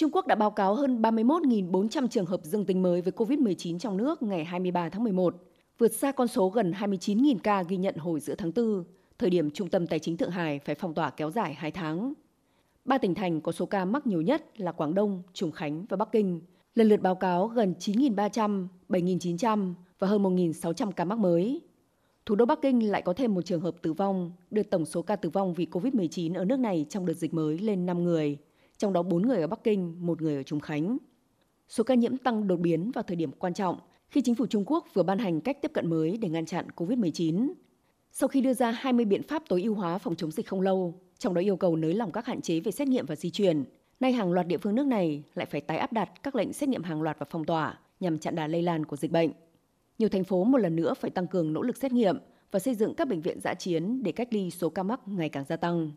Trung Quốc đã báo cáo hơn 31.400 trường hợp dương tính mới với COVID-19 trong nước ngày 23 tháng 11, vượt xa con số gần 29.000 ca ghi nhận hồi giữa tháng 4, thời điểm Trung tâm Tài chính Thượng Hải phải phong tỏa kéo dài 2 tháng. Ba tỉnh thành có số ca mắc nhiều nhất là Quảng Đông, Trùng Khánh và Bắc Kinh, lần lượt báo cáo gần 9.300, 7.900 và hơn 1.600 ca mắc mới. Thủ đô Bắc Kinh lại có thêm một trường hợp tử vong, đưa tổng số ca tử vong vì COVID-19 ở nước này trong đợt dịch mới lên 5 người, trong đó 4 người ở Bắc Kinh, một người ở Trùng Khánh. Số ca nhiễm tăng đột biến vào thời điểm quan trọng khi chính phủ Trung Quốc vừa ban hành cách tiếp cận mới để ngăn chặn COVID-19. Sau khi đưa ra 20 biện pháp tối ưu hóa phòng chống dịch không lâu, trong đó yêu cầu nới lỏng các hạn chế về xét nghiệm và di chuyển, nay hàng loạt địa phương nước này lại phải tái áp đặt các lệnh xét nghiệm hàng loạt và phong tỏa nhằm chặn đà lây lan của dịch bệnh. Nhiều thành phố một lần nữa phải tăng cường nỗ lực xét nghiệm và xây dựng các bệnh viện giã chiến để cách ly số ca mắc ngày càng gia tăng.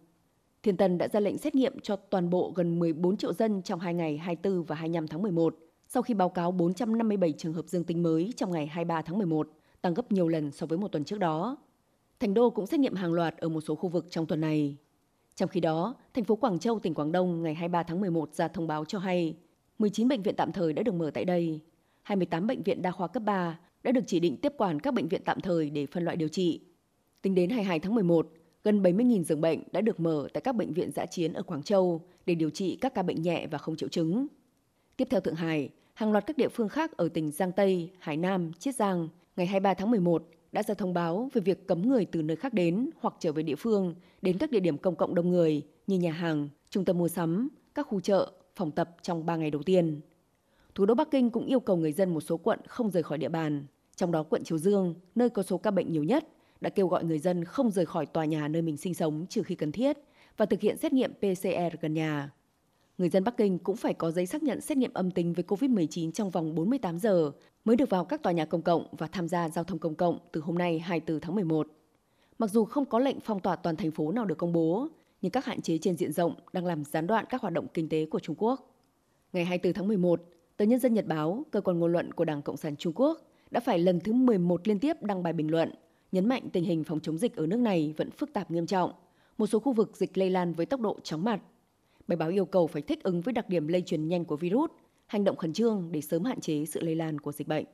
Thiên Tân đã ra lệnh xét nghiệm cho toàn bộ gần 14 triệu dân trong hai ngày 24 và 25 tháng 11, sau khi báo cáo 457 trường hợp dương tính mới trong ngày 23 tháng 11, tăng gấp nhiều lần so với một tuần trước đó. Thành đô cũng xét nghiệm hàng loạt ở một số khu vực trong tuần này. Trong khi đó, thành phố Quảng Châu, tỉnh Quảng Đông ngày 23 tháng 11 ra thông báo cho hay 19 bệnh viện tạm thời đã được mở tại đây. 28 bệnh viện đa khoa cấp 3 đã được chỉ định tiếp quản các bệnh viện tạm thời để phân loại điều trị. Tính đến 22 tháng 11, gần 70.000 giường bệnh đã được mở tại các bệnh viện giã chiến ở Quảng Châu để điều trị các ca bệnh nhẹ và không triệu chứng. Tiếp theo Thượng Hải, hàng loạt các địa phương khác ở tỉnh Giang Tây, Hải Nam, Chiết Giang ngày 23 tháng 11 đã ra thông báo về việc cấm người từ nơi khác đến hoặc trở về địa phương đến các địa điểm công cộng đông người như nhà hàng, trung tâm mua sắm, các khu chợ, phòng tập trong 3 ngày đầu tiên. Thủ đô Bắc Kinh cũng yêu cầu người dân một số quận không rời khỏi địa bàn, trong đó quận Triều Dương, nơi có số ca bệnh nhiều nhất, đã kêu gọi người dân không rời khỏi tòa nhà nơi mình sinh sống trừ khi cần thiết và thực hiện xét nghiệm PCR gần nhà. Người dân Bắc Kinh cũng phải có giấy xác nhận xét nghiệm âm tính với COVID-19 trong vòng 48 giờ mới được vào các tòa nhà công cộng và tham gia giao thông công cộng từ hôm nay 24 tháng 11. Mặc dù không có lệnh phong tỏa toàn thành phố nào được công bố, nhưng các hạn chế trên diện rộng đang làm gián đoạn các hoạt động kinh tế của Trung Quốc. Ngày 24 tháng 11, tờ Nhân dân Nhật báo, cơ quan ngôn luận của Đảng Cộng sản Trung Quốc, đã phải lần thứ 11 liên tiếp đăng bài bình luận, nhấn mạnh tình hình phòng chống dịch ở nước này vẫn phức tạp nghiêm trọng. Một số khu vực dịch lây lan với tốc độ chóng mặt. Bài báo yêu cầu phải thích ứng với đặc điểm lây truyền nhanh của virus, hành động khẩn trương để sớm hạn chế sự lây lan của dịch bệnh.